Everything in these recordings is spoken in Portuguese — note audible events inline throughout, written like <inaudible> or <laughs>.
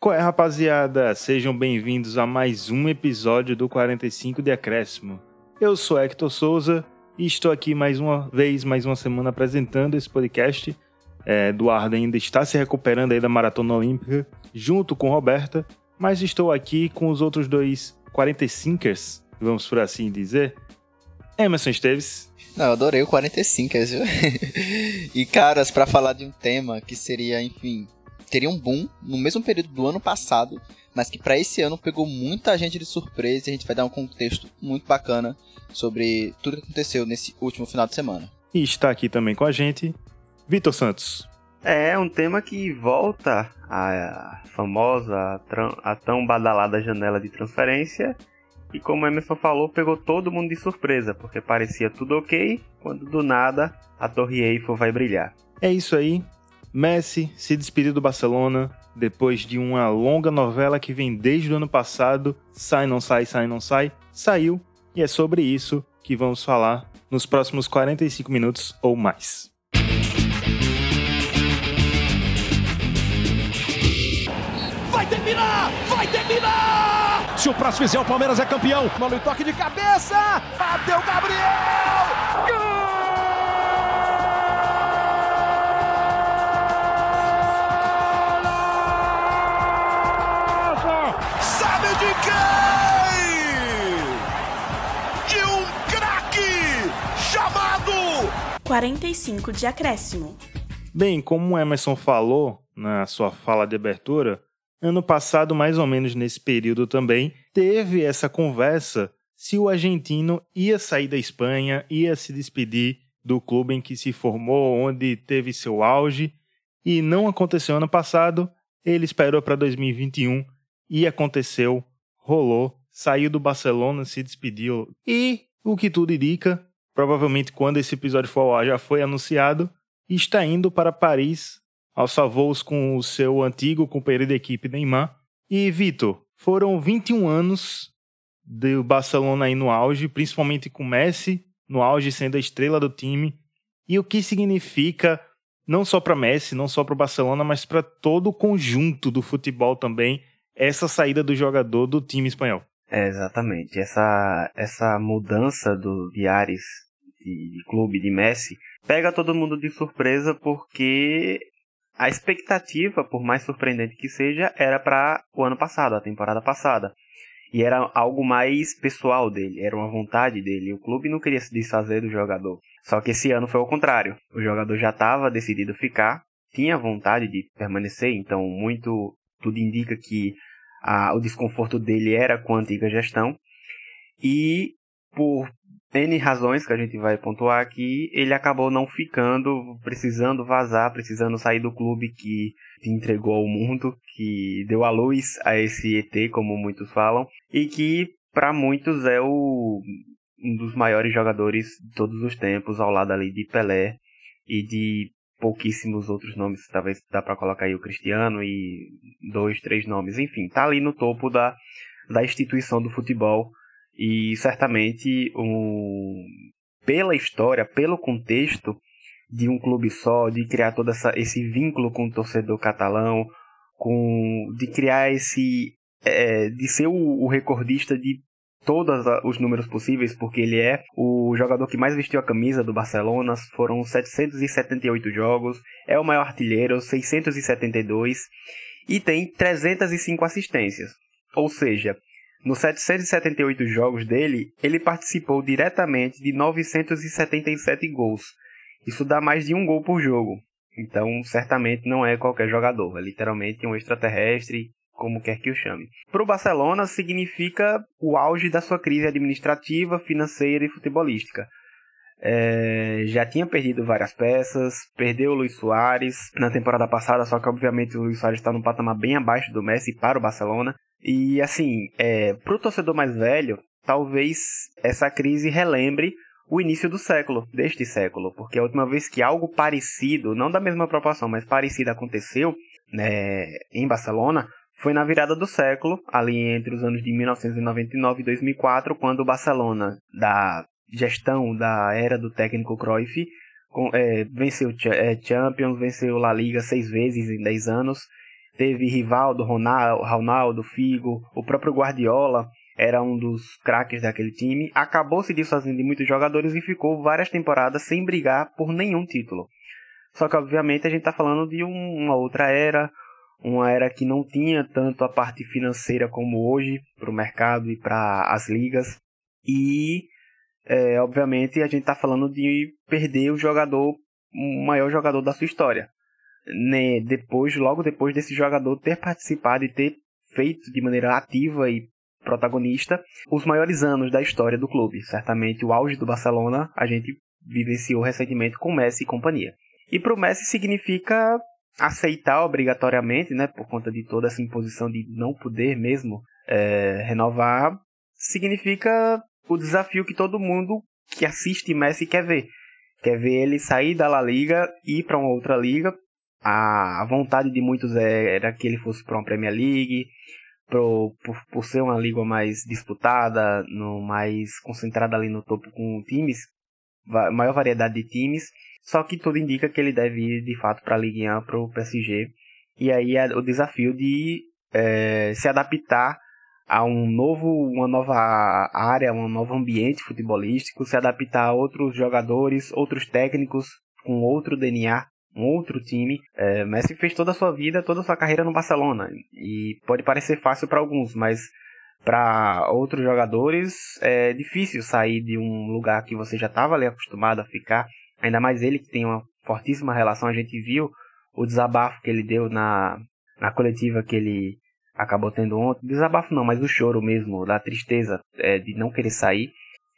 Qual é, rapaziada? Sejam bem-vindos a mais um episódio do 45 de Acréscimo. Eu sou Hector Souza e estou aqui mais uma vez, mais uma semana apresentando esse podcast. É, Eduardo ainda está se recuperando aí da Maratona Olímpica, junto com Roberta, mas estou aqui com os outros dois 45ers, vamos por assim dizer. Emerson Esteves. Não, eu adorei o 45ers, viu? <laughs> e caras, para falar de um tema que seria, enfim, teria um boom no mesmo período do ano passado, mas que para esse ano pegou muita gente de surpresa e a gente vai dar um contexto muito bacana sobre tudo que aconteceu nesse último final de semana. E está aqui também com a gente, Vitor Santos. É um tema que volta à famosa, a tão badalada janela de transferência. E como o Emerson falou, pegou todo mundo de surpresa, porque parecia tudo ok, quando do nada a Torre Eiffel vai brilhar. É isso aí. Messi se despediu do Barcelona depois de uma longa novela que vem desde o ano passado. Sai, não sai, sai, não sai. Saiu. E é sobre isso que vamos falar nos próximos 45 minutos ou mais. Vai terminar! Vai terminar! Se o próximo fizer, o Palmeiras é campeão. Mano, toque de cabeça! Bateu Gabriel! 45 de acréscimo. Bem, como o Emerson falou na sua fala de abertura, ano passado, mais ou menos nesse período também, teve essa conversa se o argentino ia sair da Espanha, ia se despedir do clube em que se formou, onde teve seu auge, e não aconteceu ano passado, ele esperou para 2021 e aconteceu, rolou, saiu do Barcelona, se despediu e, o que tudo indica, provavelmente quando esse episódio for ao ar já foi anunciado, está indo para Paris aos voos com o seu antigo companheiro de equipe Neymar. E Vitor, foram 21 anos do Barcelona aí no auge, principalmente com Messi no auge sendo a estrela do time. E o que significa não só para Messi, não só para o Barcelona, mas para todo o conjunto do futebol também, essa saída do jogador do time espanhol. É, exatamente. Essa, essa mudança do, de Ares, de, clube, de Messi, pega todo mundo de surpresa porque a expectativa, por mais surpreendente que seja, era para o ano passado, a temporada passada. E era algo mais pessoal dele, era uma vontade dele. O clube não queria se desfazer do jogador. Só que esse ano foi ao contrário. O jogador já estava decidido ficar, tinha vontade de permanecer, então muito tudo indica que a, o desconforto dele era com a antiga gestão. E por N razões que a gente vai pontuar aqui, ele acabou não ficando, precisando vazar, precisando sair do clube que te entregou ao mundo, que deu a luz a esse ET, como muitos falam, e que para muitos é o um dos maiores jogadores de todos os tempos, ao lado ali de Pelé e de pouquíssimos outros nomes, talvez dá para colocar aí o Cristiano e dois, três nomes, enfim, tá ali no topo da, da instituição do futebol e certamente um, pela história, pelo contexto de um clube só, de criar todo essa, esse vínculo com o torcedor catalão, com de criar esse é, de ser o, o recordista de todos os números possíveis, porque ele é o jogador que mais vestiu a camisa do Barcelona, foram 778 jogos, é o maior artilheiro, 672, e tem 305 assistências. Ou seja, nos 778 jogos dele, ele participou diretamente de 977 gols. Isso dá mais de um gol por jogo. Então, certamente não é qualquer jogador, é literalmente um extraterrestre, como quer que o chame. Para o Barcelona, significa o auge da sua crise administrativa, financeira e futebolística. É, já tinha perdido várias peças, perdeu o Luiz Soares na temporada passada, só que obviamente o Luiz Soares está num patamar bem abaixo do Messi para o Barcelona. E assim, é, para o torcedor mais velho, talvez essa crise relembre o início do século, deste século, porque a última vez que algo parecido, não da mesma proporção, mas parecido aconteceu né, em Barcelona, foi na virada do século, ali entre os anos de 1999 e 2004, quando o Barcelona, da gestão da era do técnico Cruyff, com, é, venceu é, Champions, venceu La Liga seis vezes em dez anos, teve Rivaldo, Ronaldo, Figo, o próprio Guardiola era um dos craques daquele time, acabou se desfazendo de muitos jogadores e ficou várias temporadas sem brigar por nenhum título. Só que, obviamente, a gente está falando de um, uma outra era, uma era que não tinha tanto a parte financeira como hoje para o mercado e para as ligas. E, é, obviamente, a gente está falando de perder o jogador, o maior jogador da sua história. Né, depois, logo depois desse jogador ter participado e ter feito de maneira ativa e protagonista os maiores anos da história do clube. Certamente o auge do Barcelona a gente vivenciou recentemente com Messi e companhia. E para o Messi significa aceitar obrigatoriamente, né, por conta de toda essa imposição de não poder mesmo é, renovar, significa o desafio que todo mundo que assiste Messi quer ver. Quer ver ele sair da La Liga ir para uma outra liga. A, a vontade de muitos é, era que ele fosse para uma Premier League, pro, por, por ser uma liga mais disputada, no, mais concentrada ali no topo com times, maior variedade de times. Só que tudo indica que ele deve ir de fato para a Ligue 1, para o PSG. E aí é o desafio de é, se adaptar a um novo, uma nova área, um novo ambiente futebolístico, se adaptar a outros jogadores, outros técnicos com outro DNA, um outro time. É, Messi fez toda a sua vida, toda a sua carreira no Barcelona e pode parecer fácil para alguns, mas para outros jogadores é difícil sair de um lugar que você já estava ali acostumado a ficar Ainda mais ele que tem uma fortíssima relação. A gente viu o desabafo que ele deu na, na coletiva que ele acabou tendo ontem. Desabafo não, mas o choro mesmo, da tristeza é, de não querer sair.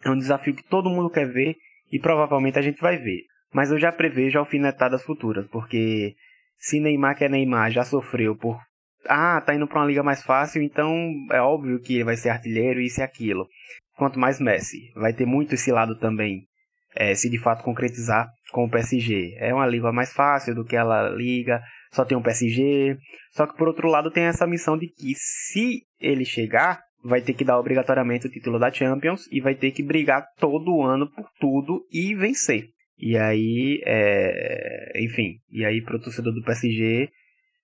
É um desafio que todo mundo quer ver e provavelmente a gente vai ver. Mas eu já prevejo alfinetadas futuras, porque se Neymar que é Neymar já sofreu por ah, tá indo para uma liga mais fácil, então é óbvio que ele vai ser artilheiro isso e aquilo. Quanto mais Messi, vai ter muito esse lado também é, se de fato concretizar com o PSG. É uma liga mais fácil do que ela liga, só tem um PSG. Só que por outro lado tem essa missão de que se ele chegar, vai ter que dar obrigatoriamente o título da Champions e vai ter que brigar todo ano por tudo e vencer. E aí, é... enfim, e aí pro torcedor do PSG,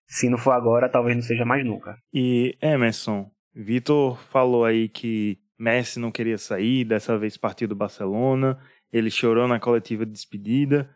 se não for agora, talvez não seja mais nunca. E Emerson, Vitor falou aí que Messi não queria sair, dessa vez partiu do Barcelona. Ele chorou na coletiva de despedida.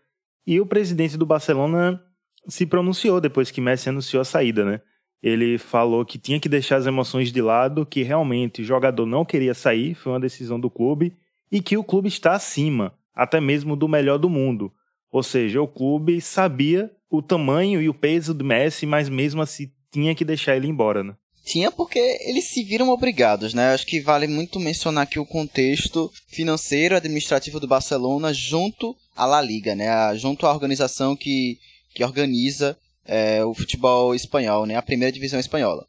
E o presidente do Barcelona se pronunciou depois que Messi anunciou a saída, né? Ele falou que tinha que deixar as emoções de lado, que realmente o jogador não queria sair, foi uma decisão do clube, e que o clube está acima, até mesmo do melhor do mundo. Ou seja, o clube sabia o tamanho e o peso do Messi, mas mesmo assim tinha que deixar ele embora, né? Tinha porque eles se viram obrigados, né? Acho que vale muito mencionar aqui o contexto financeiro administrativo do Barcelona junto à La Liga, né? Junto à organização que, que organiza é, o futebol espanhol, né? A primeira divisão espanhola.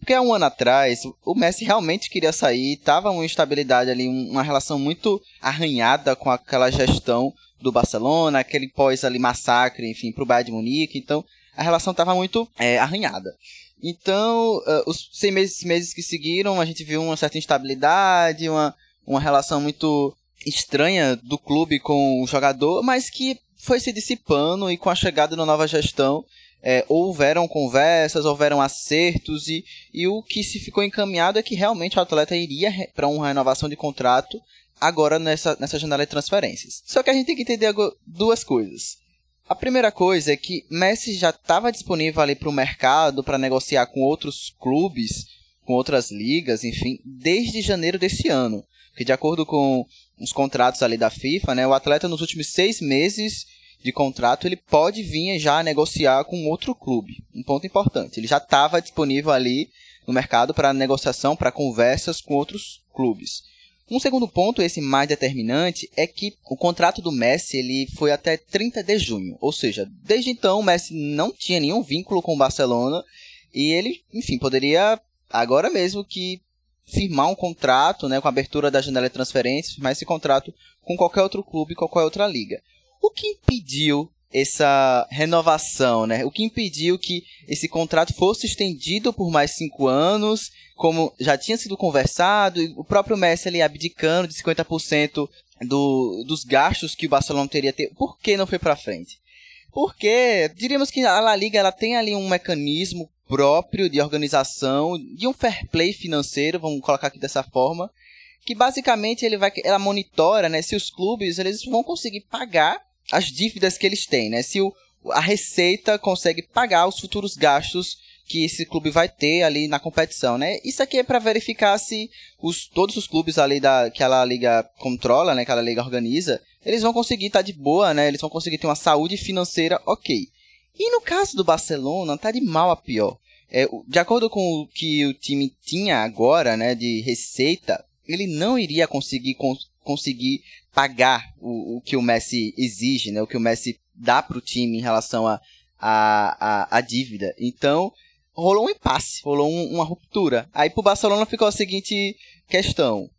Porque há um ano atrás, o Messi realmente queria sair, tava uma instabilidade ali, uma relação muito arranhada com aquela gestão do Barcelona, aquele pós ali massacre, enfim, pro Bayern de Munique, então a relação estava muito é, arranhada. Então, uh, os seis meses, meses que seguiram, a gente viu uma certa instabilidade, uma, uma relação muito estranha do clube com o jogador, mas que foi se dissipando e com a chegada da nova gestão é, houveram conversas, houveram acertos e, e o que se ficou encaminhado é que realmente o atleta iria para uma renovação de contrato agora nessa, nessa janela de transferências. Só que a gente tem que entender duas coisas. A primeira coisa é que Messi já estava disponível ali para o mercado para negociar com outros clubes, com outras ligas, enfim, desde janeiro desse ano. Que de acordo com os contratos ali da FIFA, né, o atleta nos últimos seis meses de contrato ele pode vir já negociar com outro clube. Um ponto importante. Ele já estava disponível ali no mercado para negociação, para conversas com outros clubes. Um segundo ponto, esse mais determinante, é que o contrato do Messi ele foi até 30 de junho. Ou seja, desde então o Messi não tinha nenhum vínculo com o Barcelona e ele, enfim, poderia agora mesmo que firmar um contrato, né, com a abertura da janela de transferências, firmar esse contrato com qualquer outro clube, qualquer outra liga. O que impediu essa renovação, né? O que impediu que esse contrato fosse estendido por mais cinco anos, como já tinha sido conversado, e o próprio Messi ali abdicando de 50% do, dos gastos que o Barcelona teria ter. Por que não foi para frente? Porque diríamos que a La Liga ela tem ali um mecanismo próprio de organização, de um fair play financeiro, vamos colocar aqui dessa forma, que basicamente ele vai, ela monitora, né, se os clubes eles vão conseguir pagar as dívidas que eles têm, né? Se o, a receita consegue pagar os futuros gastos que esse clube vai ter ali na competição, né? Isso aqui é para verificar se os, todos os clubes ali da que a liga controla, né, que a liga organiza, eles vão conseguir estar tá de boa, né? Eles vão conseguir ter uma saúde financeira ok. E no caso do Barcelona, tá de mal a pior. É, de acordo com o que o time tinha agora, né, de receita, ele não iria conseguir conseguir pagar o, o que o Messi exige, né, o que o Messi dá para o time em relação a, a, a, a, dívida. Então, rolou um impasse, rolou um, uma ruptura. Aí pro Barcelona ficou a seguinte questão.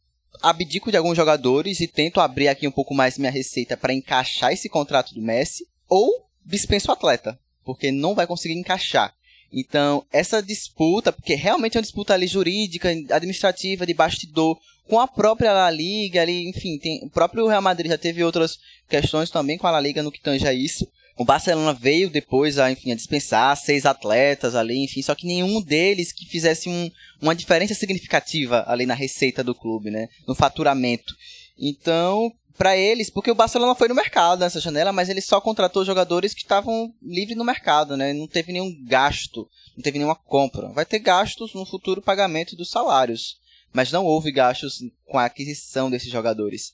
Abdico de alguns jogadores e tento abrir aqui um pouco mais minha receita para encaixar esse contrato do Messi, ou dispenso o atleta, porque não vai conseguir encaixar. Então, essa disputa, porque realmente é uma disputa ali jurídica, administrativa, de bastidor, com a própria La Liga ali, enfim, tem, o próprio Real Madrid já teve outras questões também com a La Liga no que tange a isso. O Barcelona veio depois a, enfim, a dispensar seis atletas ali, enfim, só que nenhum deles que fizesse um, uma diferença significativa ali na receita do clube, né, no faturamento. Então, para eles, porque o Barcelona foi no mercado nessa janela, mas ele só contratou jogadores que estavam livres no mercado, né? Não teve nenhum gasto, não teve nenhuma compra. Vai ter gastos no futuro pagamento dos salários, mas não houve gastos com a aquisição desses jogadores.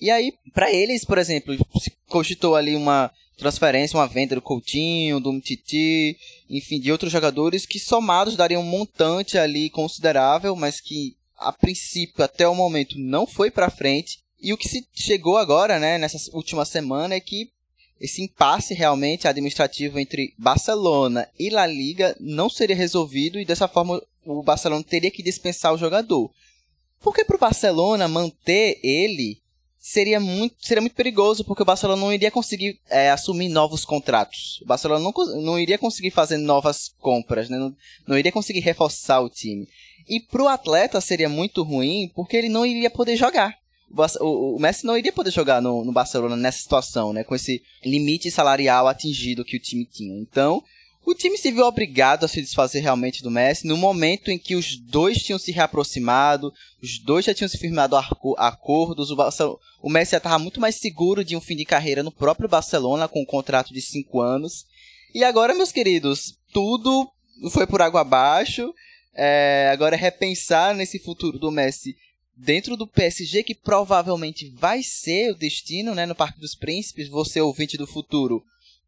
E aí, para eles, por exemplo, se cogitou ali uma transferência, uma venda do Coutinho, do Titi, enfim, de outros jogadores que somados dariam um montante ali considerável, mas que a princípio até o momento não foi para frente e o que se chegou agora, né, nessa última semana, é que esse impasse realmente administrativo entre Barcelona e La Liga não seria resolvido e dessa forma o Barcelona teria que dispensar o jogador. Porque para o Barcelona manter ele seria muito, seria muito perigoso, porque o Barcelona não iria conseguir é, assumir novos contratos. O Barcelona não, não iria conseguir fazer novas compras, né? não, não iria conseguir reforçar o time. E para o atleta seria muito ruim, porque ele não iria poder jogar o, Messi não iria poder jogar no, no Barcelona nessa situação, né? Com esse limite salarial atingido que o time tinha. Então, o time se viu obrigado a se desfazer realmente do Messi no momento em que os dois tinham se reaproximado, os dois já tinham se firmado acordos, o, o Messi já estava muito mais seguro de um fim de carreira no próprio Barcelona com um contrato de cinco anos. E agora, meus queridos, tudo foi por água abaixo. É, agora é repensar nesse futuro do Messi dentro do PSG, que provavelmente vai ser o destino, né, no Parque dos Príncipes, você ouvinte do futuro,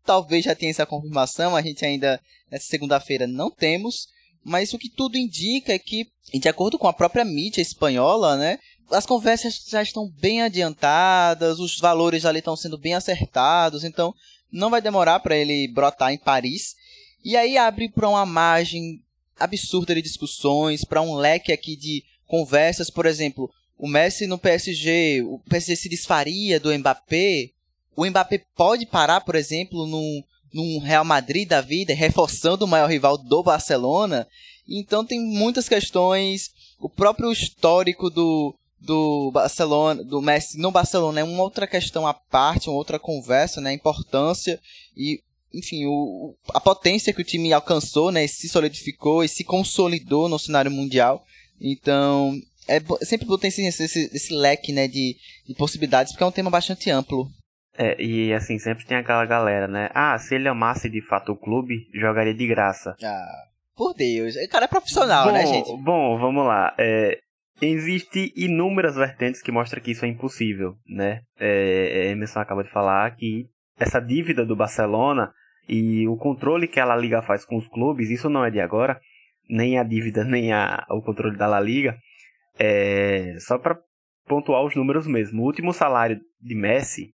talvez já tenha essa confirmação, a gente ainda nessa segunda-feira não temos, mas o que tudo indica é que, de acordo com a própria mídia espanhola, né, as conversas já estão bem adiantadas, os valores ali estão sendo bem acertados, então não vai demorar para ele brotar em Paris. E aí abre para uma margem absurda de discussões, para um leque aqui de conversas, por exemplo, o Messi no PSG, o PSG se desfaria do Mbappé, o Mbappé pode parar, por exemplo, num, num Real Madrid da vida, reforçando o maior rival do Barcelona. Então tem muitas questões, o próprio histórico do, do Barcelona, do Messi no Barcelona é uma outra questão à parte, uma outra conversa, né, a importância e enfim, o, a potência que o time alcançou, né, se solidificou e se consolidou no cenário mundial. Então, é sempre bom ter esse, esse, esse leque, né, de, de possibilidades, porque é um tema bastante amplo. É, e assim, sempre tem aquela galera, né? Ah, se ele amasse de fato o clube, jogaria de graça. Ah, por Deus. O cara é profissional, bom, né, gente? Bom, vamos lá. É, Existem inúmeras vertentes que mostram que isso é impossível, né? É, Emerson acaba de falar que essa dívida do Barcelona e o controle que a Liga faz com os clubes, isso não é de agora nem a dívida, <laughs> nem a, o controle da La Liga. É, só para pontuar os números mesmo. O último salário de Messi,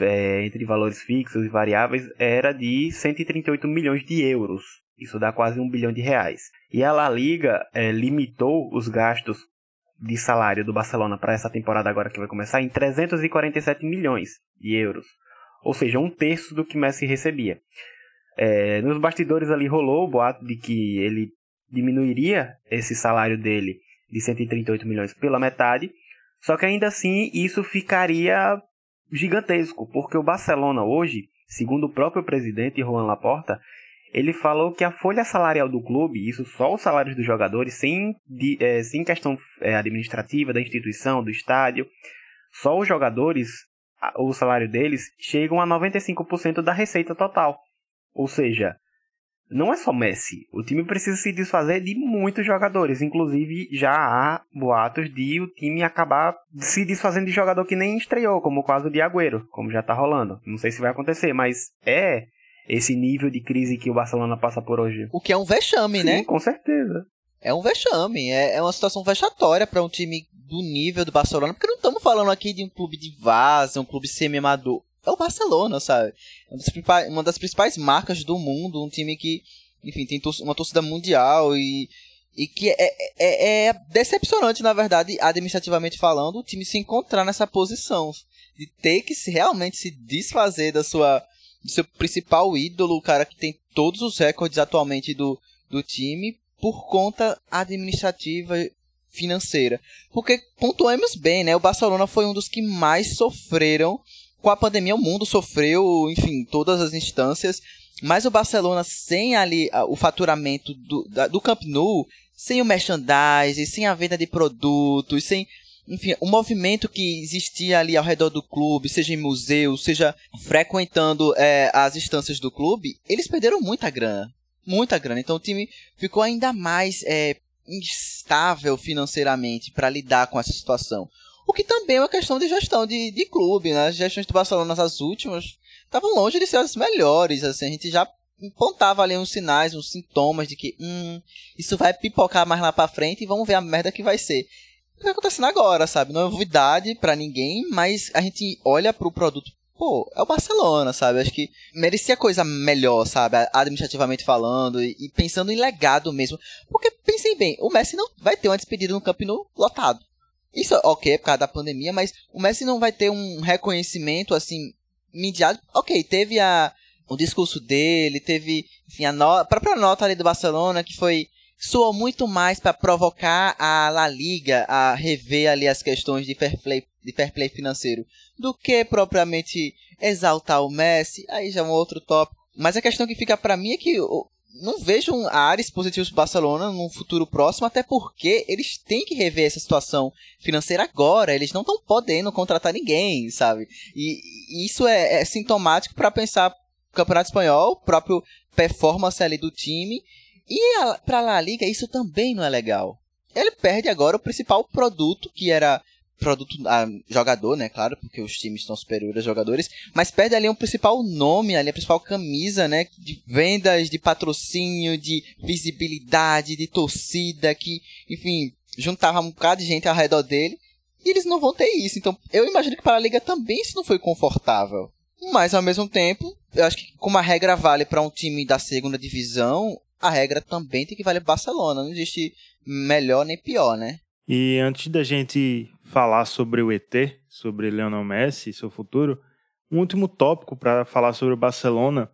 é, entre valores fixos e variáveis, era de 138 milhões de euros. Isso dá quase um bilhão de reais. E a La Liga é, limitou os gastos de salário do Barcelona para essa temporada agora que vai começar em 347 milhões de euros. Ou seja, um terço do que Messi recebia. É, nos bastidores ali rolou o boato de que ele diminuiria esse salário dele de 138 milhões pela metade, só que ainda assim isso ficaria gigantesco, porque o Barcelona hoje, Segundo o próprio presidente Juan Laporta, ele falou que a folha salarial do clube, isso só os salários dos jogadores, sem, de, é, sem questão é, administrativa da instituição, do estádio, só os jogadores, o salário deles, chegam a 95% da receita total. Ou seja, não é só Messi. O time precisa se desfazer de muitos jogadores. Inclusive, já há boatos de o time acabar se desfazendo de jogador que nem estreou, como o caso de Agüero, como já tá rolando. Não sei se vai acontecer, mas é esse nível de crise que o Barcelona passa por hoje. O que é um vexame, Sim, né? Com certeza. É um vexame, é, é uma situação vexatória para um time do nível do Barcelona, porque não estamos falando aqui de um clube de vaza, um clube semi-amador. É o Barcelona, sabe? Uma das, principais marcas do mundo, um time que, enfim, tem uma torcida mundial e, e que é, é, é decepcionante, na verdade, administrativamente falando, o time se encontrar nessa posição de ter que se, realmente se desfazer da sua do seu principal ídolo, o cara que tem todos os recordes atualmente do, do time, por conta administrativa financeira. Porque pontuemos bem, né? O Barcelona foi um dos que mais sofreram com a pandemia. O mundo sofreu, enfim, todas as instâncias. Mas o Barcelona, sem ali o faturamento do, da, do Camp Nou, sem o merchandising, sem a venda de produtos, sem enfim, o movimento que existia ali ao redor do clube, seja em museu, seja frequentando é, as instâncias do clube, eles perderam muita grana. Muita grana. Então o time ficou ainda mais é, instável financeiramente para lidar com essa situação. O que também é uma questão de gestão de, de clube, né? As gestões do Barcelona, as últimas, estavam longe de ser as melhores. Assim, a gente já apontava ali uns sinais, uns sintomas de que hum, isso vai pipocar mais lá para frente e vamos ver a merda que vai ser o que tá acontecendo agora, sabe? Não é novidade para ninguém, mas a gente olha pro produto. Pô, é o Barcelona, sabe? Acho que merecia coisa melhor, sabe? Administrativamente falando e, e pensando em legado mesmo. Porque pensem bem, o Messi não vai ter uma despedida no Camp Nou lotado. Isso, ok, é por causa da pandemia, mas o Messi não vai ter um reconhecimento assim imediato. Ok, teve a, o discurso dele, teve enfim, a, no, a própria nota ali do Barcelona que foi soou muito mais para provocar a La Liga a rever ali as questões de fair play, de fair play financeiro do que propriamente exaltar o Messi. Aí já é um outro tópico. Mas a questão que fica para mim é que eu não vejo áreas positivas para Barcelona no futuro próximo, até porque eles têm que rever essa situação financeira agora. Eles não estão podendo contratar ninguém, sabe? E, isso é, é sintomático para pensar o Campeonato Espanhol, próprio performance ali do time e a, pra La Liga isso também não é legal. Ele perde agora o principal produto, que era produto ah, jogador, né, claro, porque os times estão superiores aos jogadores, mas perde ali um principal nome, ali a principal camisa, né, de vendas, de patrocínio, de visibilidade, de torcida, que, enfim, juntava um bocado de gente ao redor dele, e eles não vão ter isso. Então, eu imagino que para a liga também isso não foi confortável. Mas ao mesmo tempo, eu acho que como a regra vale para um time da segunda divisão, a regra também tem que valer Barcelona. Não existe melhor nem pior, né? E antes da gente falar sobre o ET, sobre Lionel Messi e seu futuro, um último tópico para falar sobre o Barcelona,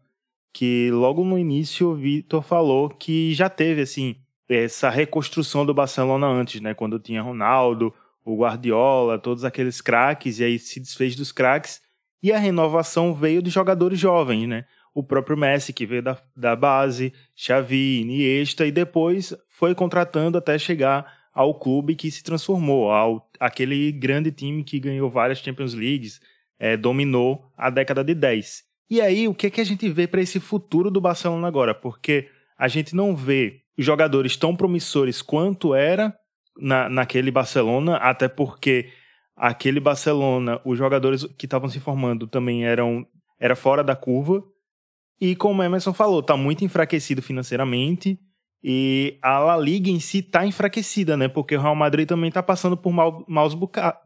que logo no início o Vitor falou que já teve assim essa reconstrução do Barcelona antes, né, quando tinha Ronaldo, o Guardiola, todos aqueles craques e aí se desfez dos craques e a renovação veio de jogadores jovens, né? o próprio Messi, que veio da, da base, Xavi, Iniesta, e depois foi contratando até chegar ao clube que se transformou, ao aquele grande time que ganhou várias Champions Leagues, é, dominou a década de 10. E aí, o que, é que a gente vê para esse futuro do Barcelona agora? Porque a gente não vê jogadores tão promissores quanto era na, naquele Barcelona, até porque aquele Barcelona, os jogadores que estavam se formando também eram era fora da curva, e como o Emerson falou, tá muito enfraquecido financeiramente. E a La Liga em si tá enfraquecida, né? Porque o Real Madrid também tá passando por maus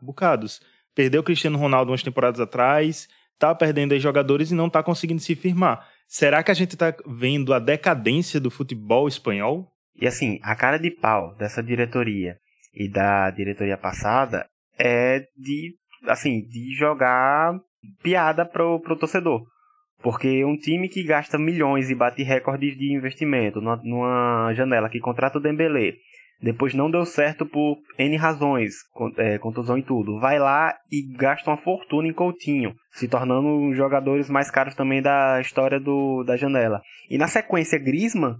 bocados. Perdeu o Cristiano Ronaldo umas temporadas atrás, tá perdendo aí jogadores e não tá conseguindo se firmar. Será que a gente tá vendo a decadência do futebol espanhol? E assim, a cara de pau dessa diretoria e da diretoria passada é de, assim, de jogar piada pro torcedor. Porque um time que gasta milhões e bate recordes de investimento numa, janela que contrata o Dembélé, Depois não deu certo por N razões, é, contusão e tudo. Vai lá e gasta uma fortuna em Coutinho, se tornando um dos jogadores mais caros também da história do, da janela. E na sequência, Griezmann,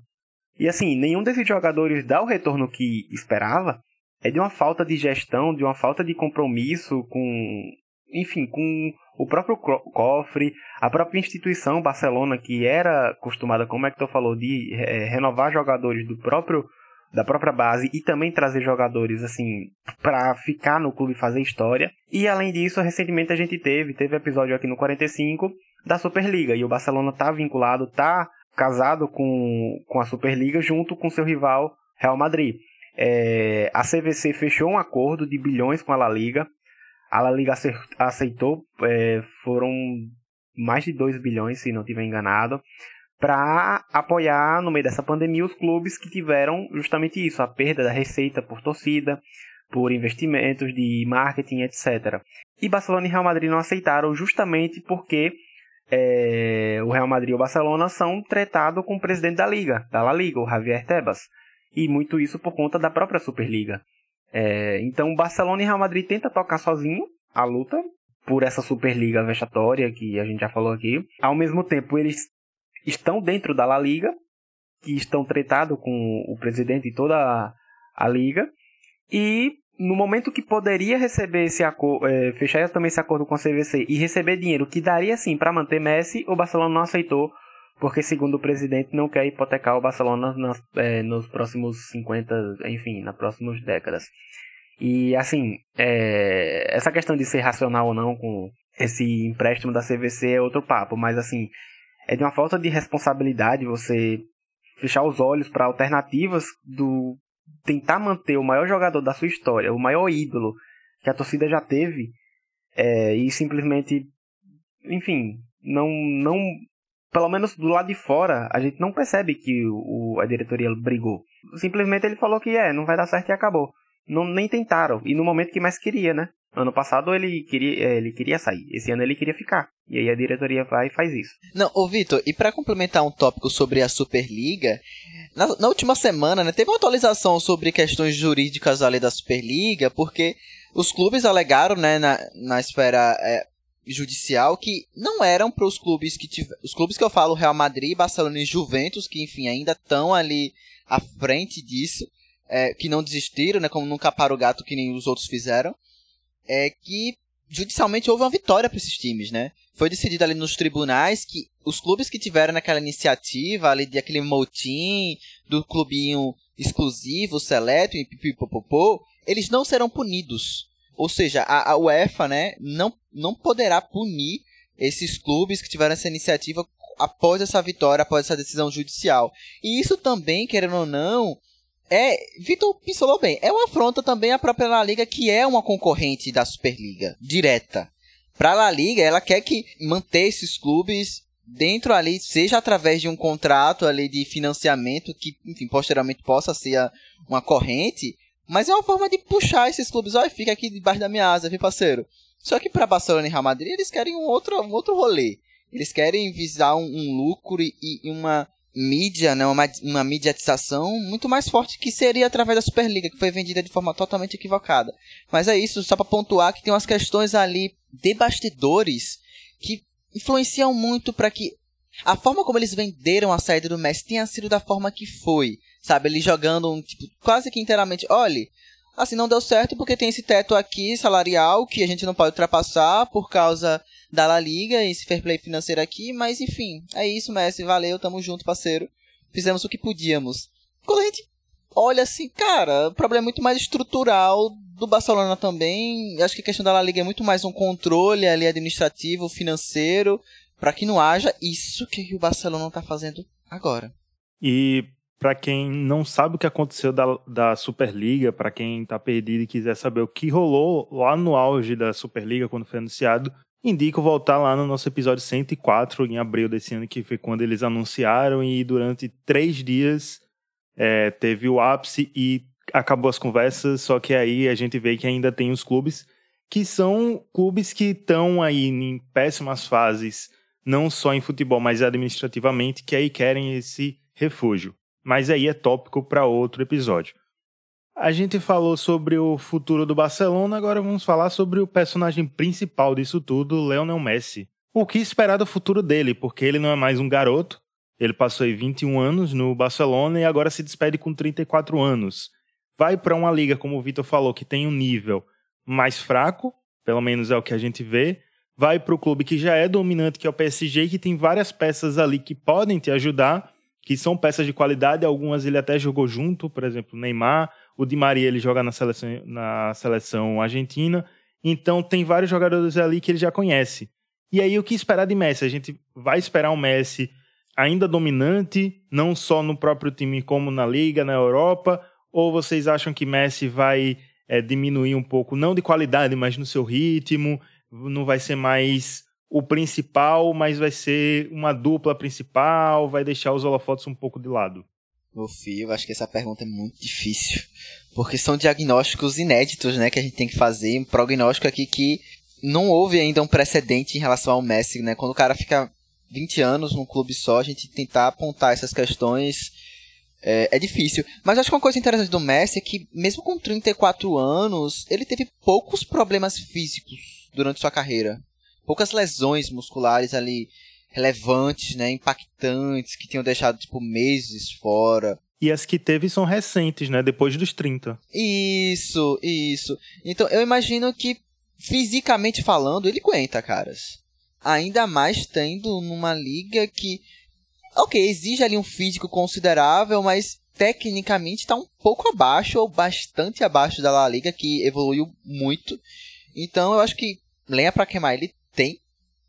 e assim, nenhum desses jogadores dá o retorno que esperava, é de uma falta de gestão, de uma falta de compromisso com, enfim, com o próprio cofre, a própria instituição Barcelona, que era acostumada, como é que tu falou, de é, renovar jogadores do próprio da própria base e também trazer jogadores assim para ficar no clube e fazer história. E além disso, recentemente a gente teve, teve episódio aqui no 45 da Superliga e o Barcelona tá vinculado, tá casado com, com a Superliga junto com seu rival Real Madrid. É, a CVC fechou um acordo de bilhões com a La Liga. A La Liga aceitou, é, foram mais de 2 bilhões, se não estiver enganado para apoiar no meio dessa pandemia os clubes que tiveram justamente isso, a perda da receita por torcida, por investimentos de marketing, etc. E Barcelona e Real Madrid não aceitaram justamente porque é, o Real Madrid e o Barcelona são tretados com o presidente da liga, da La Liga, o Javier Tebas, e muito isso por conta da própria Superliga. É, então Barcelona e Real Madrid tenta tocar sozinho a luta por essa Superliga vexatória que a gente já falou aqui. Ao mesmo tempo, eles estão dentro da La Liga, que estão tretados com o presidente e toda a, a liga, e no momento que poderia receber esse acordo, é, fechar também esse acordo com a CVC e receber dinheiro que daria sim para manter Messi, o Barcelona não aceitou, porque segundo o presidente não quer hipotecar o Barcelona nas, é, nos próximos 50, enfim, nas próximas décadas. E assim, é, essa questão de ser racional ou não com esse empréstimo da CVC é outro papo, mas assim, é de uma falta de responsabilidade você fechar os olhos para alternativas do tentar manter o maior jogador da sua história, o maior ídolo que a torcida já teve, é, e simplesmente, enfim, não, não, pelo menos do lado de fora, a gente não percebe que o, a diretoria brigou. Simplesmente ele falou que é, não vai dar certo e acabou. Não, nem tentaram, e no momento que mais queria, né? Ano passado ele queria, é, ele queria sair. Esse ano ele queria ficar. E aí a diretoria vai e faz isso. Não, ô Vitor, e para complementar um tópico sobre a Superliga, na, na, última semana, né, teve uma atualização sobre questões jurídicas ali da Superliga, porque os clubes alegaram, né, na, na esfera é, judicial que não eram para os clubes que tiver, os clubes que eu falo Real Madrid, Barcelona e Juventus, que enfim ainda estão ali à frente disso, é, que não desistiram, né, como nunca para o gato que nem os outros fizeram é que judicialmente houve uma vitória para esses times, né? Foi decidido ali nos tribunais que os clubes que tiveram naquela iniciativa ali de aquele motim do clubinho exclusivo, seleto e pipipopopô, eles não serão punidos. Ou seja, a, a UEFA, né, não, não poderá punir esses clubes que tiveram essa iniciativa após essa vitória, após essa decisão judicial. E isso também, querendo ou não, é, Vitor pincelou bem, é uma afronta também à própria La Liga, que é uma concorrente da Superliga, direta. Para a La Liga, ela quer que manter esses clubes dentro ali, seja através de um contrato ali de financiamento, que, enfim, posteriormente possa ser uma corrente, mas é uma forma de puxar esses clubes, olha, fica aqui debaixo da minha asa, viu, parceiro? Só que para Barcelona e Real Madrid, eles querem um outro, um outro rolê. Eles querem visar um, um lucro e, e uma mídia, né, uma, uma mediatização muito mais forte que seria através da Superliga, que foi vendida de forma totalmente equivocada. Mas é isso, só para pontuar que tem umas questões ali de bastidores que influenciam muito para que a forma como eles venderam a saída do Messi tenha sido da forma que foi. Sabe, ele jogando um tipo, quase que inteiramente, olhe, assim não deu certo porque tem esse teto aqui salarial que a gente não pode ultrapassar por causa da La Liga, esse fair play financeiro aqui, mas enfim, é isso, Messi, valeu, tamo junto, parceiro. Fizemos o que podíamos. Quando a gente olha assim, cara, o problema é muito mais estrutural do Barcelona também. Acho que a questão da La Liga é muito mais um controle ali administrativo, financeiro, para que não haja isso que o Barcelona tá fazendo agora. E para quem não sabe o que aconteceu da, da Superliga, para quem tá perdido e quiser saber o que rolou lá no auge da Superliga quando foi anunciado, indico voltar lá no nosso episódio 104, em abril desse ano, que foi quando eles anunciaram, e durante três dias é, teve o ápice e acabou as conversas, só que aí a gente vê que ainda tem os clubes que são clubes que estão aí em péssimas fases, não só em futebol, mas administrativamente, que aí querem esse refúgio. Mas aí é tópico para outro episódio. A gente falou sobre o futuro do Barcelona, agora vamos falar sobre o personagem principal disso tudo, Lionel Messi. O que esperar do futuro dele, porque ele não é mais um garoto, ele passou aí 21 anos no Barcelona e agora se despede com 34 anos. Vai para uma liga, como o Vitor falou, que tem um nível mais fraco, pelo menos é o que a gente vê. Vai para o clube que já é dominante, que é o PSG, que tem várias peças ali que podem te ajudar, que são peças de qualidade, algumas ele até jogou junto, por exemplo, Neymar, o Di Maria ele joga na seleção, na seleção argentina, então tem vários jogadores ali que ele já conhece. E aí o que esperar de Messi? A gente vai esperar um Messi ainda dominante, não só no próprio time como na liga, na Europa, ou vocês acham que Messi vai é, diminuir um pouco, não de qualidade, mas no seu ritmo, não vai ser mais o principal, mas vai ser uma dupla principal, vai deixar os holofotes um pouco de lado? Meu filho, acho que essa pergunta é muito difícil. Porque são diagnósticos inéditos, né, que a gente tem que fazer. Um prognóstico aqui que não houve ainda um precedente em relação ao Messi, né? Quando o cara fica 20 anos num clube só, a gente tentar apontar essas questões é, é, difícil. Mas acho que uma coisa interessante do Messi é que, mesmo com 34 anos, ele teve poucos problemas físicos durante sua carreira. Poucas lesões musculares ali relevantes, né, impactantes, que tinham deixado tipo meses fora. E as que teve são recentes, né, depois dos 30. Isso, isso. Então eu imagino que fisicamente falando ele aguenta, caras. Ainda mais tendo numa liga que OK, exige ali um físico considerável, mas tecnicamente está um pouco abaixo ou bastante abaixo da La Liga que evoluiu muito. Então eu acho que lenha para queimar ele tem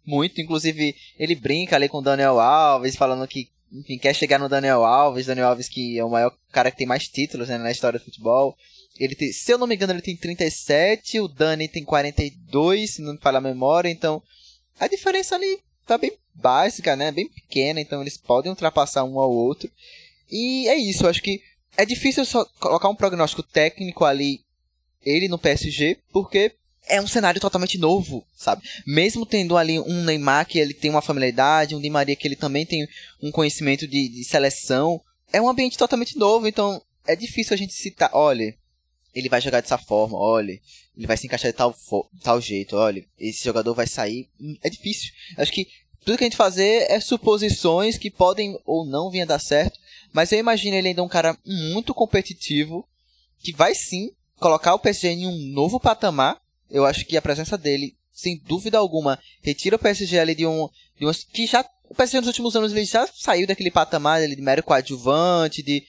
muito. Inclusive, ele brinca ali com o Daniel Alves, falando que, enfim, quer chegar no Daniel Alves. Daniel Alves, que é o maior cara que tem mais títulos né, na história do futebol. Ele tem, se eu não me engano, ele tem 37, o Dani tem 42, se não me falha a memória. Então, a diferença ali tá bem básica, né? Bem pequena, então eles podem ultrapassar um ao outro. E é isso, eu acho que é difícil só colocar um prognóstico técnico ali, ele no PSG, porque é um cenário totalmente novo, sabe? Mesmo tendo ali um Neymar que ele tem uma familiaridade, um Di Maria que ele também tem um conhecimento de, de seleção, é um ambiente totalmente novo, então é difícil a gente citar, olha, ele vai jogar dessa forma, olha, ele vai se encaixar de tal, tal jeito, olha, esse jogador vai sair. É difícil. Acho que tudo que a gente fazer é suposições que podem ou não vir a dar certo, mas eu imagino ele ainda um cara muito competitivo, que vai sim colocar o PSG em um novo patamar, eu acho que a presença dele, sem dúvida alguma, retira o PSG ali de um. De um que já. O PSG nos últimos anos ele já saiu daquele patamar ali de mero coadjuvante, de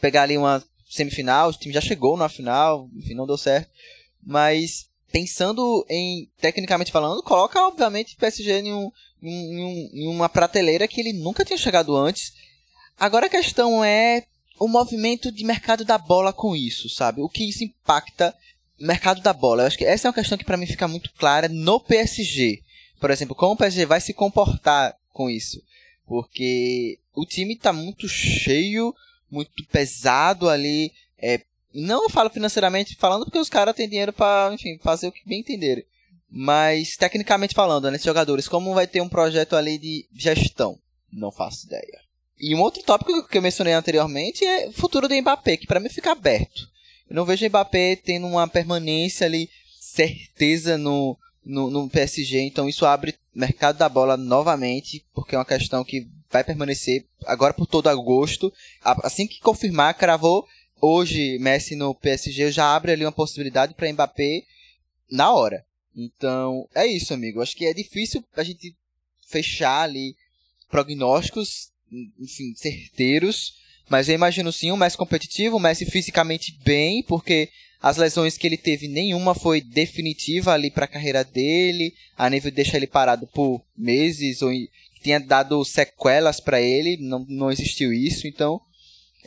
pegar ali uma semifinal, o time já chegou na final, enfim, não deu certo. Mas pensando em, tecnicamente falando, coloca obviamente o PSG em, um, em, em uma prateleira que ele nunca tinha chegado antes. Agora a questão é o movimento de mercado da bola com isso, sabe? O que isso impacta mercado da bola. Eu acho que essa é uma questão que para mim fica muito clara no PSG. Por exemplo, como o PSG vai se comportar com isso? Porque o time está muito cheio, muito pesado ali. É, não falo financeiramente falando porque os caras têm dinheiro para, enfim, fazer o que bem entenderem. Mas tecnicamente falando, né, jogadores, como vai ter um projeto ali de gestão? Não faço ideia. E um outro tópico que eu mencionei anteriormente é o futuro do Mbappé, que para mim fica aberto. Eu não vejo o Mbappé tendo uma permanência ali, certeza no, no, no PSG. Então isso abre mercado da bola novamente, porque é uma questão que vai permanecer agora por todo agosto. Assim que confirmar, cravou hoje Messi no PSG, já abre ali uma possibilidade para Mbappé na hora. Então, é isso, amigo. Acho que é difícil a gente fechar ali prognósticos, enfim, certeiros mas eu imagino sim um Messi competitivo, um Messi fisicamente bem, porque as lesões que ele teve, nenhuma foi definitiva ali para a carreira dele, a nível de deixar ele parado por meses, ou tinha dado sequelas para ele, não, não existiu isso, então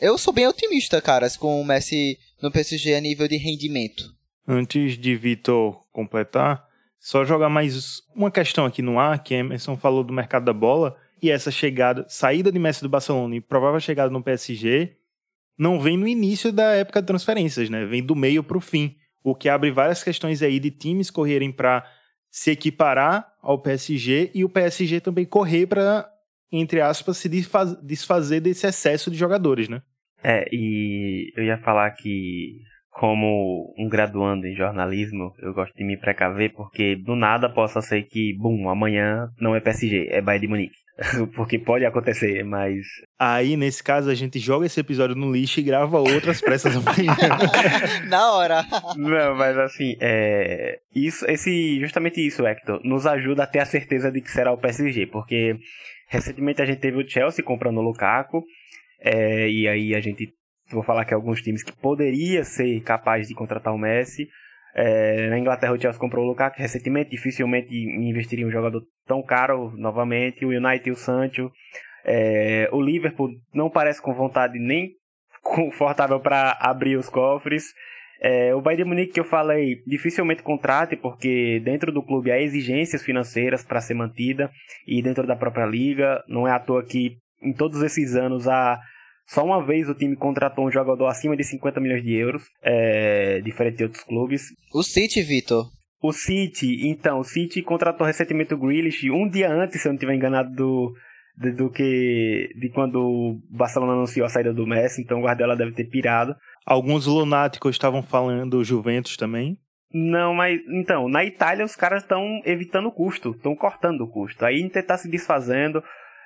eu sou bem otimista, caras, com o Messi no PSG a nível de rendimento. Antes de Vitor completar, só jogar mais uma questão aqui no ar, que Emerson falou do mercado da bola e essa chegada, saída de Messi do Barcelona e provável chegada no PSG, não vem no início da época de transferências, né? Vem do meio para o fim, o que abre várias questões aí de times correrem para se equiparar ao PSG e o PSG também correr para, entre aspas, se desfazer desse excesso de jogadores, né? É, e eu ia falar que como um graduando em jornalismo, eu gosto de me precaver porque do nada possa ser que, bum, amanhã não é PSG, é Bayern de Munique. <laughs> porque pode acontecer, mas. Aí, nesse caso, a gente joga esse episódio no lixo e grava outras pressas <laughs> amanhã. Na hora. Não, mas assim, é. Isso, esse, justamente isso, Hector, nos ajuda a ter a certeza de que será o PSG, porque recentemente a gente teve o Chelsea comprando o Lukaku, é, e aí a gente vou falar que alguns times que poderia ser capaz de contratar o Messi. É, na Inglaterra o Chelsea comprou o Lukaku recentemente, dificilmente investiria um jogador tão caro novamente. O United e o Sancho. É, o Liverpool não parece com vontade nem confortável para abrir os cofres. É, o Bayern de Munique que eu falei dificilmente contrate porque dentro do clube há exigências financeiras para ser mantida e dentro da própria liga não é à toa que em todos esses anos há só uma vez o time contratou um jogador acima de 50 milhões de euros, é, diferente de outros clubes. O City, Vitor. O City, então, o City contratou recentemente o Grealish um dia antes, se eu não estiver enganado, do, do, do, que de quando o Barcelona anunciou a saída do Messi, então o Guardiola deve ter pirado. Alguns lunáticos estavam falando Juventus também. Não, mas então, na Itália os caras estão evitando o custo, estão cortando o custo. Aí Inter está se desfazendo.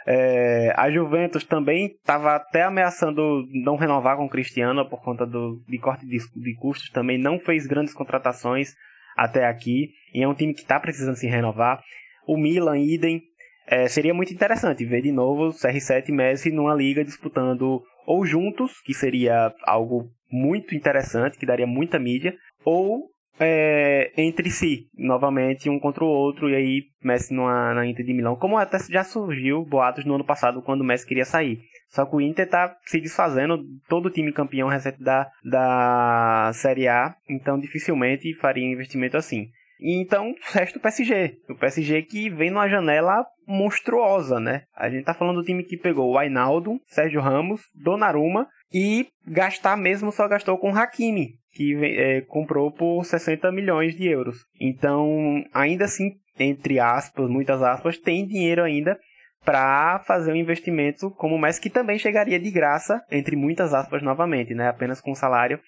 É, a Juventus também estava até ameaçando não renovar com o Cristiano por conta do, de corte de, de custos, também não fez grandes contratações até aqui, e é um time que está precisando se renovar. O Milan, idem, é, seria muito interessante ver de novo CR7 e Messi numa liga disputando ou juntos, que seria algo muito interessante, que daria muita mídia, ou é, entre si, novamente, um contra o outro, e aí Messi numa, na Inter de Milão, como até já surgiu boatos no ano passado, quando o Messi queria sair. Só que o Inter tá se desfazendo, todo o time campeão recente da, da Série A, então dificilmente faria investimento assim. E então, resta o PSG. O PSG que vem numa janela monstruosa, né? A gente tá falando do time que pegou o Ainaldo, Sérgio Ramos, Donnarumma e gastar mesmo só gastou com Hakimi, que é, comprou por 60 milhões de euros. Então, ainda assim, entre aspas, muitas aspas, tem dinheiro ainda para fazer um investimento como o Messi, que também chegaria de graça, entre muitas aspas novamente, né? Apenas com um salário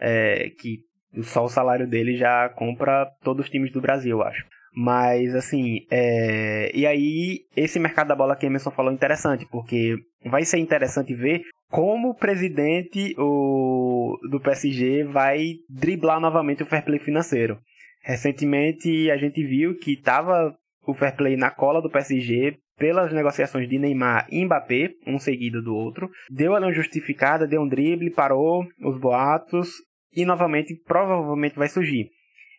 é, que só o salário dele já compra todos os times do Brasil, eu acho. Mas, assim, é... e aí, esse mercado da bola que Emerson falou é interessante, porque vai ser interessante ver como o presidente o, do PSG vai driblar novamente o fair play financeiro. Recentemente a gente viu que estava o fair play na cola do PSG pelas negociações de Neymar e Mbappé, um seguido do outro. Deu ali uma justificada, deu um drible, parou os boatos e novamente provavelmente vai surgir.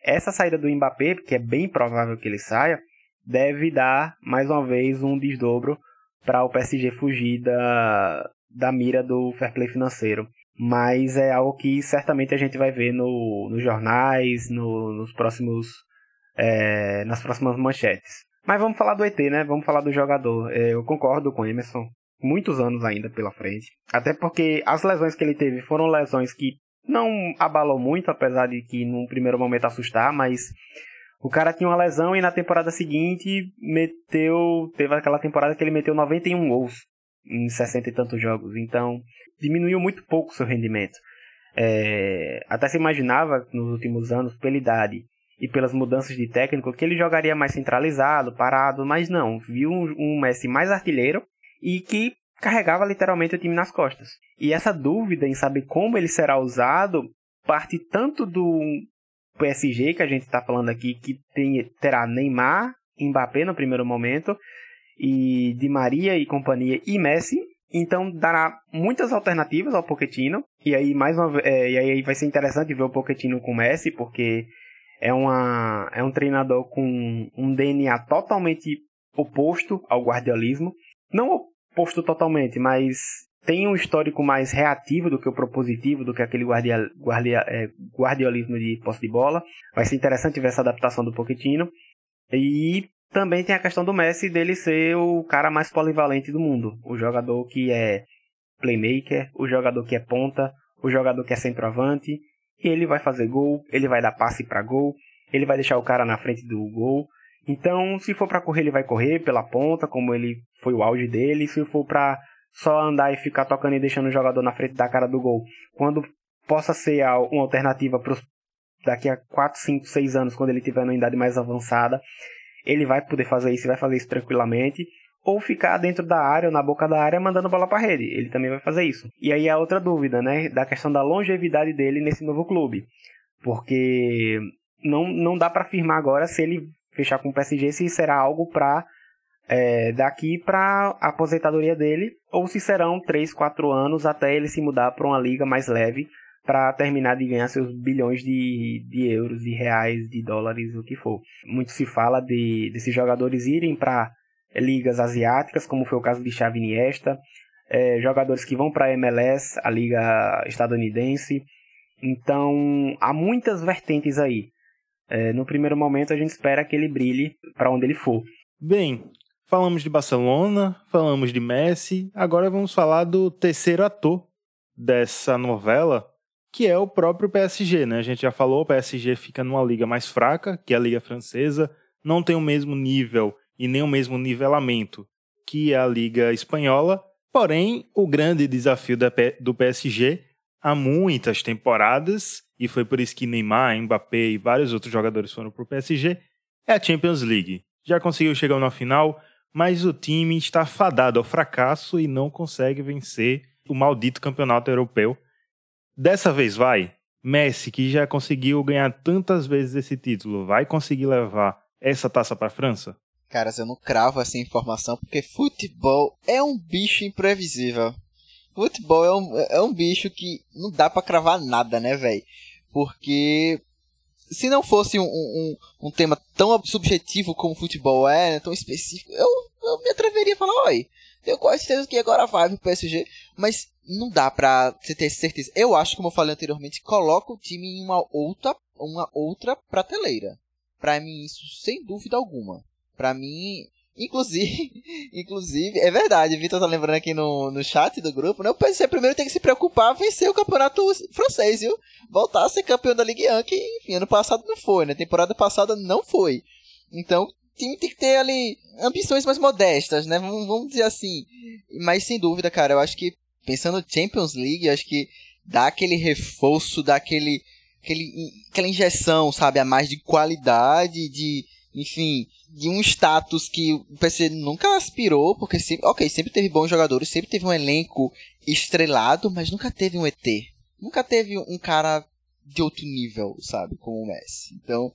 Essa saída do Mbappé, que é bem provável que ele saia, deve dar mais uma vez um desdobro para o PSG fugir da, da mira do fair play financeiro. Mas é algo que certamente a gente vai ver no, nos jornais, no, nos próximos. É, nas próximas manchetes. Mas vamos falar do ET, né? Vamos falar do jogador. É, eu concordo com o Emerson. Muitos anos ainda pela frente. Até porque as lesões que ele teve foram lesões que não abalou muito, apesar de que num primeiro momento assustar, mas o cara tinha uma lesão e na temporada seguinte meteu. Teve aquela temporada que ele meteu 91 gols em 60 e tantos jogos. Então, diminuiu muito pouco seu rendimento. É, até se imaginava nos últimos anos, pela idade e pelas mudanças de técnico, que ele jogaria mais centralizado, parado, mas não. Viu um, um Messi mais artilheiro e que carregava literalmente o time nas costas. E essa dúvida em saber como ele será usado parte tanto do PSG, que a gente está falando aqui, que tem, terá Neymar, Mbappé no primeiro momento, e Di Maria e companhia e Messi. Então dará muitas alternativas ao Pochettino. E aí mais uma é, e aí vai ser interessante ver o Pochettino com o Messi, porque é, uma, é um treinador com um DNA totalmente oposto ao guardiolismo. Não oposto totalmente, mas tem um histórico mais reativo do que o propositivo, do que aquele guardia, guardia, é, guardiolismo de posse de bola. Vai ser interessante ver essa adaptação do Pochettino. E também tem a questão do Messi dele ser o cara mais polivalente do mundo. O jogador que é playmaker, o jogador que é ponta, o jogador que é centroavante. Ele vai fazer gol, ele vai dar passe para gol, ele vai deixar o cara na frente do gol. Então, se for para correr, ele vai correr pela ponta, como ele foi o auge dele. Se for para só andar e ficar tocando e deixando o jogador na frente da cara do gol, quando possa ser uma alternativa para daqui a 4, 5, 6 anos, quando ele tiver numa idade mais avançada, ele vai poder fazer isso, vai fazer isso tranquilamente, ou ficar dentro da área ou na boca da área mandando bola para rede. Ele também vai fazer isso. E aí a outra dúvida, né, da questão da longevidade dele nesse novo clube. Porque não, não dá para afirmar agora se ele fechar com o PSG se será algo para é, daqui para a aposentadoria dele ou se serão 3, 4 anos até ele se mudar para uma liga mais leve para terminar de ganhar seus bilhões de, de euros, de reais, de dólares, o que for. Muito se fala de desses jogadores irem para ligas asiáticas, como foi o caso de Xavi Iniesta, é, jogadores que vão para a MLS, a liga estadunidense. Então, há muitas vertentes aí. É, no primeiro momento, a gente espera que ele brilhe para onde ele for. Bem, falamos de Barcelona, falamos de Messi, agora vamos falar do terceiro ator dessa novela, que é o próprio PSG, né? A gente já falou, o PSG fica numa liga mais fraca, que é a liga francesa, não tem o mesmo nível e nem o mesmo nivelamento que a liga espanhola, porém, o grande desafio do PSG há muitas temporadas, e foi por isso que Neymar, Mbappé e vários outros jogadores foram para o PSG, é a Champions League. Já conseguiu chegar na final, mas o time está fadado ao fracasso e não consegue vencer o maldito campeonato europeu. Dessa vez vai. Messi, que já conseguiu ganhar tantas vezes esse título, vai conseguir levar essa taça para a França? Caras, eu não cravo essa informação porque futebol é um bicho imprevisível. Futebol é um, é um bicho que não dá para cravar nada, né, velho? Porque se não fosse um, um, um, tema tão subjetivo como futebol é, né, tão específico, eu, eu me atreveria a falar, oi, tenho quase certeza que agora vai pro PSG, mas não dá pra você ter certeza. Eu acho, como eu falei anteriormente, coloca o time em uma outra, uma outra prateleira. Pra mim, isso sem dúvida alguma. Pra mim, Inclusive, <laughs> inclusive, é verdade, Vitor tá lembrando aqui no, no chat do grupo, né? O PSG primeiro tem que se preocupar em vencer o campeonato francês, viu? Voltar a ser campeão da Ligue 1, que, enfim, ano passado não foi, né? Temporada passada não foi. Então, time tem que ter ali ambições mais modestas, né? Vamos, vamos dizer assim. Mas sem dúvida, cara, eu acho que, pensando no Champions League, acho que dá aquele reforço, dá aquele, aquele, aquela injeção, sabe, a mais de qualidade, de enfim, de um status que o PC nunca aspirou, porque sempre, ok, sempre teve bons jogadores, sempre teve um elenco estrelado, mas nunca teve um ET. Nunca teve um cara de outro nível, sabe, como o Messi. Então,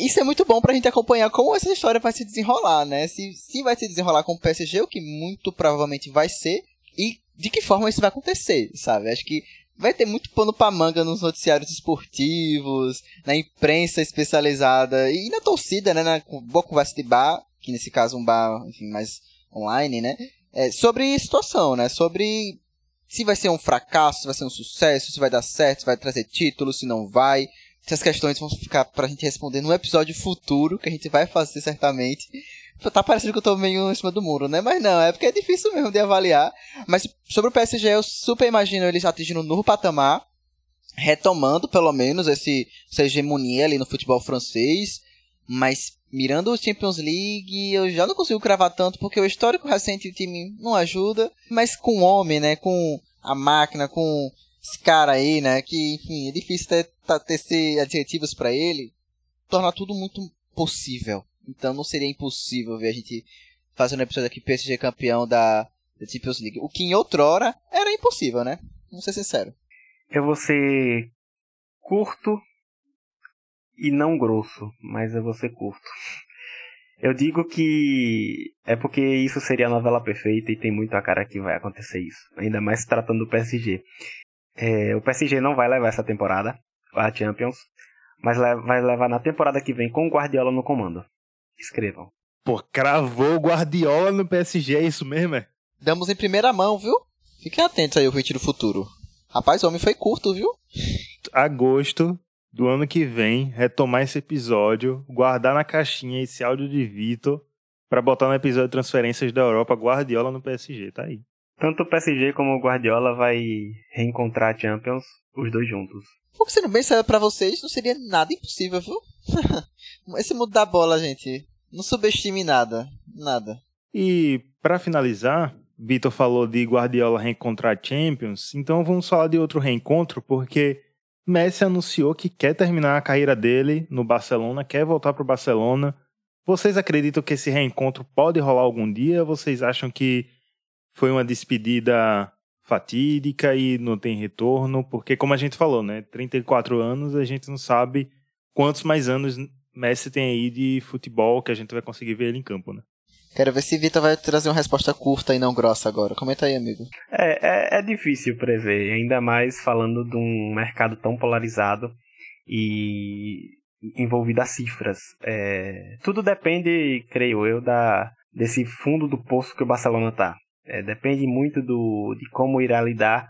isso é muito bom pra gente acompanhar como essa história vai se desenrolar, né? Se, se vai se desenrolar com o PSG, o que muito provavelmente vai ser, e de que forma isso vai acontecer, sabe? Acho que vai ter muito pano pra manga nos noticiários esportivos, na imprensa especializada e na torcida, né? Na boa conversa de bar, que nesse caso um bar, enfim, mais online, né? É, sobre situação, né? Sobre se vai ser um fracasso, se vai ser um sucesso, se vai dar certo, se vai trazer título, se não vai. Essas questões vão ficar pra gente responder num episódio futuro, que a gente vai fazer certamente. Tá parecendo que eu tô meio em cima do muro, né? Mas não, é porque é difícil mesmo de avaliar. Mas sobre o PSG, eu super imagino eles atingindo um novo patamar, retomando pelo menos esse, essa hegemonia ali no futebol francês. Mas mirando o Champions League, eu já não consigo cravar tanto, porque o histórico recente do time não ajuda. Mas com o homem, né? Com a máquina, com esse cara aí, né? Que, enfim, é difícil ter, ter adjetivos para ele. Torna tudo muito possível. Então não seria impossível ver a gente fazendo um episódio aqui PSG campeão da, da Champions League. O que em outrora era impossível, né? Vamos ser sincero. Eu vou ser curto e não grosso, mas eu vou ser curto. Eu digo que é porque isso seria a novela perfeita e tem muito a cara que vai acontecer isso. Ainda mais tratando do PSG. É, o PSG não vai levar essa temporada a Champions, mas vai levar na temporada que vem com o Guardiola no comando. Escrevam. Pô, cravou o Guardiola no PSG, é isso mesmo, é? Damos em primeira mão, viu? Fiquem atentos aí, o do Futuro. Rapaz, o homem foi curto, viu? Agosto do ano que vem, retomar esse episódio, guardar na caixinha esse áudio de Vitor para botar no episódio de transferências da Europa, Guardiola no PSG, tá aí. Tanto o PSG como o Guardiola vai reencontrar a Champions, os dois juntos. O que sendo bem sério pra vocês, não seria nada impossível, viu? <laughs> Esse mundo da bola, gente. Não subestime nada. Nada. E para finalizar, Vitor falou de Guardiola reencontrar Champions, então vamos falar de outro reencontro, porque Messi anunciou que quer terminar a carreira dele no Barcelona, quer voltar para o Barcelona. Vocês acreditam que esse reencontro pode rolar algum dia? Vocês acham que foi uma despedida fatídica e não tem retorno? Porque, como a gente falou, né? 34 anos, a gente não sabe quantos mais anos Messi tem aí de futebol que a gente vai conseguir ver ele em campo, né? Quero ver se Vitor vai trazer uma resposta curta e não grossa agora. Comenta aí, amigo. É, é, é difícil prever, ainda mais falando de um mercado tão polarizado e envolvido a cifras. É, tudo depende, creio eu, da, desse fundo do poço que o Barcelona está. É, depende muito do, de como irá lidar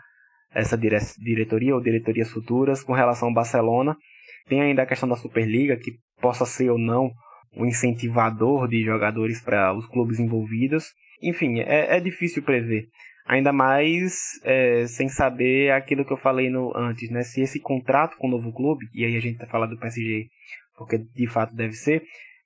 essa dire diretoria ou diretorias futuras com relação ao Barcelona. Tem ainda a questão da Superliga, que possa ser ou não um incentivador de jogadores para os clubes envolvidos. Enfim, é, é difícil prever. Ainda mais é, sem saber aquilo que eu falei no, antes, né? Se esse contrato com o novo clube, e aí a gente tá falando do PSG, porque de fato deve ser,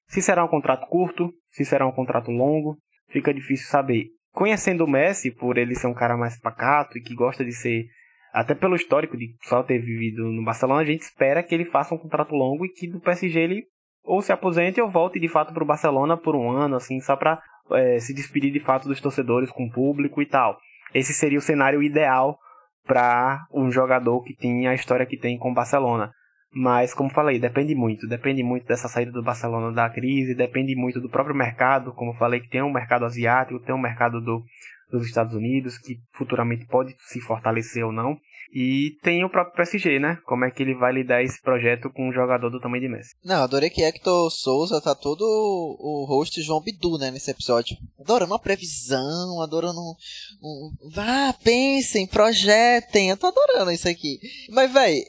se será um contrato curto, se será um contrato longo, fica difícil saber. Conhecendo o Messi, por ele ser um cara mais pacato e que gosta de ser, até pelo histórico de só ter vivido no Barcelona, a gente espera que ele faça um contrato longo e que do PSG ele ou se aposente ou volte de fato para o Barcelona por um ano, assim, só para é, se despedir de fato dos torcedores com o público e tal. Esse seria o cenário ideal para um jogador que tem a história que tem com o Barcelona. Mas, como falei, depende muito. Depende muito dessa saída do Barcelona da crise, depende muito do próprio mercado. Como falei, que tem um mercado asiático, tem um mercado do, dos Estados Unidos, que futuramente pode se fortalecer ou não. E tem o próprio PSG, né? Como é que ele vai lidar esse projeto com um jogador do tamanho de Messi. Não, adorei que Hector Souza tá todo o host João Bidu, né, nesse episódio. Adorando uma previsão, adorando um, um... Vá, pensem, projetem. Eu tô adorando isso aqui. Mas, véi,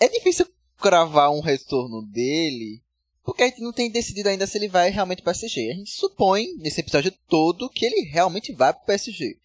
é, é difícil cravar um retorno dele porque a gente não tem decidido ainda se ele vai realmente para o PSG. A gente supõe, nesse episódio todo, que ele realmente vai para o PSG.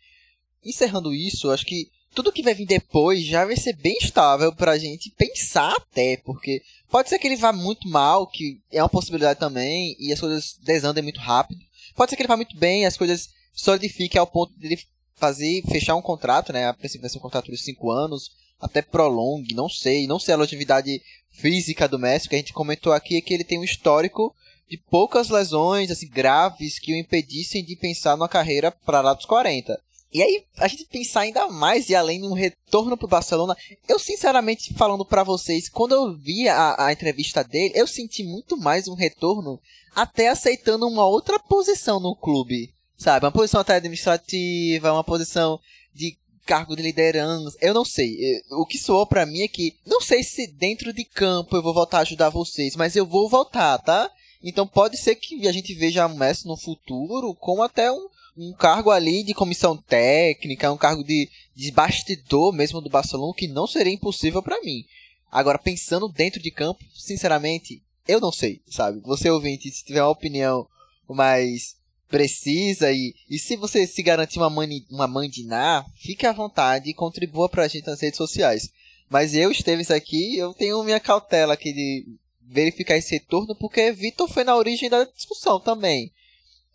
Encerrando isso, acho que tudo que vai vir depois já vai ser bem estável pra gente pensar até, porque pode ser que ele vá muito mal, que é uma possibilidade também, e as coisas desandem muito rápido. Pode ser que ele vá muito bem, as coisas solidifiquem ao ponto de ele fazer, fechar um contrato, né? A princípio vai ser um contrato de 5 anos, até prolongue, não sei, não sei a longevidade física do Messi, que a gente comentou aqui é que ele tem um histórico de poucas lesões assim graves que o impedissem de pensar numa carreira para lá dos 40. E aí, a gente pensar ainda mais e além no retorno pro Barcelona, eu sinceramente falando para vocês, quando eu vi a, a entrevista dele, eu senti muito mais um retorno até aceitando uma outra posição no clube, sabe? Uma posição até administrativa, uma posição de cargo de liderança, eu não sei. O que soou para mim é que não sei se dentro de campo eu vou voltar a ajudar vocês, mas eu vou voltar, tá? Então pode ser que a gente veja o Messi no futuro como até um um cargo ali de comissão técnica, um cargo de, de bastidor mesmo do Barcelona, que não seria impossível para mim. Agora, pensando dentro de campo, sinceramente, eu não sei, sabe? Você ouvinte, se tiver uma opinião mais precisa e, e se você se garantir uma, mani, uma mandinar, fique à vontade e contribua pra gente nas redes sociais. Mas eu, Esteves, aqui, eu tenho minha cautela aqui de verificar esse retorno, porque Vitor foi na origem da discussão também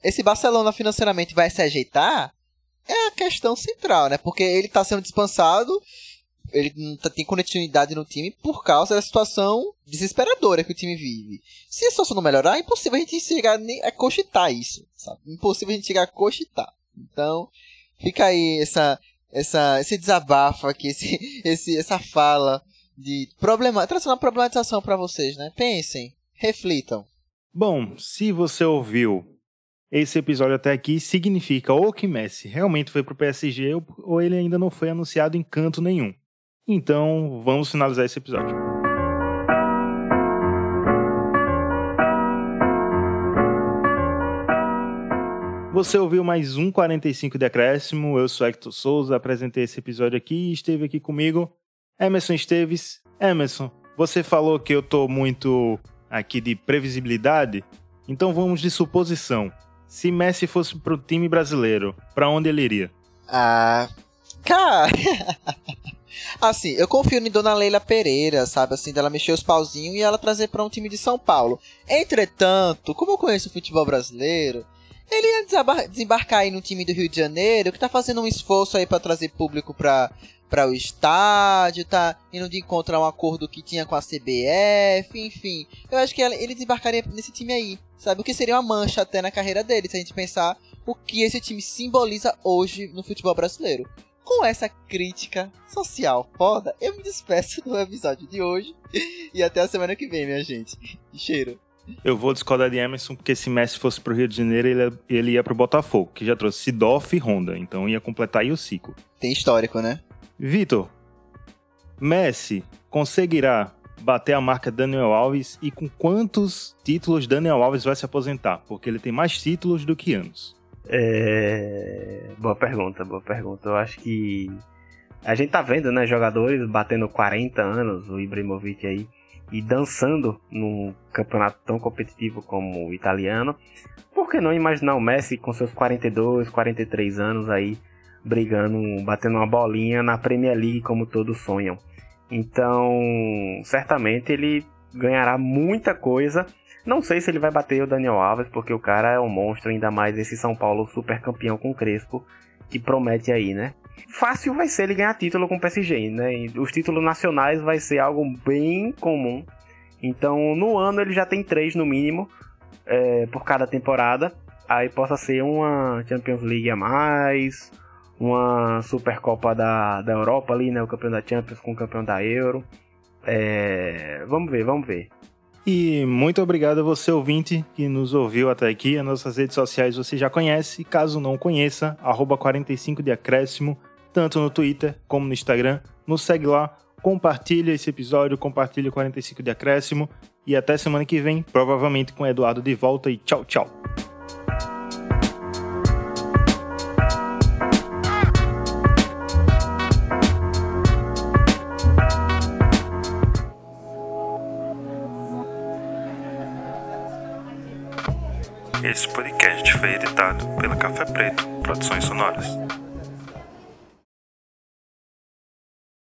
esse Barcelona financeiramente vai se ajeitar é a questão central, né? Porque ele está sendo dispensado, ele não tá, tem continuidade no time por causa da situação desesperadora que o time vive. Se a situação não melhorar, é impossível a gente chegar a cogitar isso, sabe? Impossível a gente chegar a cogitar. Então, fica aí essa, essa, esse desabafo aqui, esse, <laughs> esse, essa fala de problema, trazendo uma problematização para vocês, né? Pensem, reflitam. Bom, se você ouviu esse episódio até aqui significa ou que Messi realmente foi para o PSG ou ele ainda não foi anunciado em canto nenhum. Então, vamos finalizar esse episódio. Você ouviu mais um 45 de acréscimo. Eu sou Hector Souza, apresentei esse episódio aqui e esteve aqui comigo Emerson Esteves. Emerson, você falou que eu tô muito aqui de previsibilidade, então vamos de suposição. Se Messi fosse pro time brasileiro, para onde ele iria? Ah, <laughs> cara. Assim, eu confio em Dona Leila Pereira, sabe? Assim, dela mexer os pauzinhos e ela trazer para um time de São Paulo. Entretanto, como eu conheço o futebol brasileiro, Ele ia desembarcar aí no time do Rio de Janeiro, que tá fazendo um esforço aí para trazer público pra, para o estádio, tá indo de encontrar um acordo que tinha com a CBF, enfim. Eu acho que ele desembarcaria nesse time aí, sabe? O que seria uma mancha até na carreira dele, se a gente pensar o que esse time simboliza hoje no futebol brasileiro. Com essa crítica social foda, eu me despeço do episódio de hoje e até a semana que vem, minha gente. Cheiro. Eu vou discordar de Emerson, porque se Messi fosse pro Rio de Janeiro, ele, ele ia pro Botafogo, que já trouxe Sidoff e Honda, então ia completar aí o ciclo. Tem histórico, né? Vitor, Messi conseguirá bater a marca Daniel Alves e com quantos títulos Daniel Alves vai se aposentar? Porque ele tem mais títulos do que anos. É... Boa pergunta, boa pergunta. Eu acho que a gente tá vendo, né, jogadores batendo 40 anos, o Ibrahimovic aí, e dançando num campeonato tão competitivo como o italiano. Por que não imaginar o Messi com seus 42, 43 anos aí brigando, batendo uma bolinha na Premier League como todos sonham. Então, certamente ele ganhará muita coisa. Não sei se ele vai bater o Daniel Alves, porque o cara é um monstro, ainda mais esse São Paulo super campeão com Crespo, que promete aí, né? Fácil vai ser ele ganhar título com o PSG, né? Os títulos nacionais vai ser algo bem comum. Então, no ano ele já tem três no mínimo é, por cada temporada. Aí possa ser uma Champions League a mais, uma Supercopa da, da Europa ali, né? O campeão da Champions com o campeão da Euro. É... Vamos ver, vamos ver. E muito obrigado a você, ouvinte, que nos ouviu até aqui. As nossas redes sociais você já conhece. Caso não conheça, arroba 45 de acréscimo, tanto no Twitter como no Instagram. Nos segue lá, compartilha esse episódio, compartilha 45 de acréscimo. E até semana que vem, provavelmente com Eduardo de volta. E tchau, tchau. Esse podcast foi editado pela Café Preto Produções Sonoras.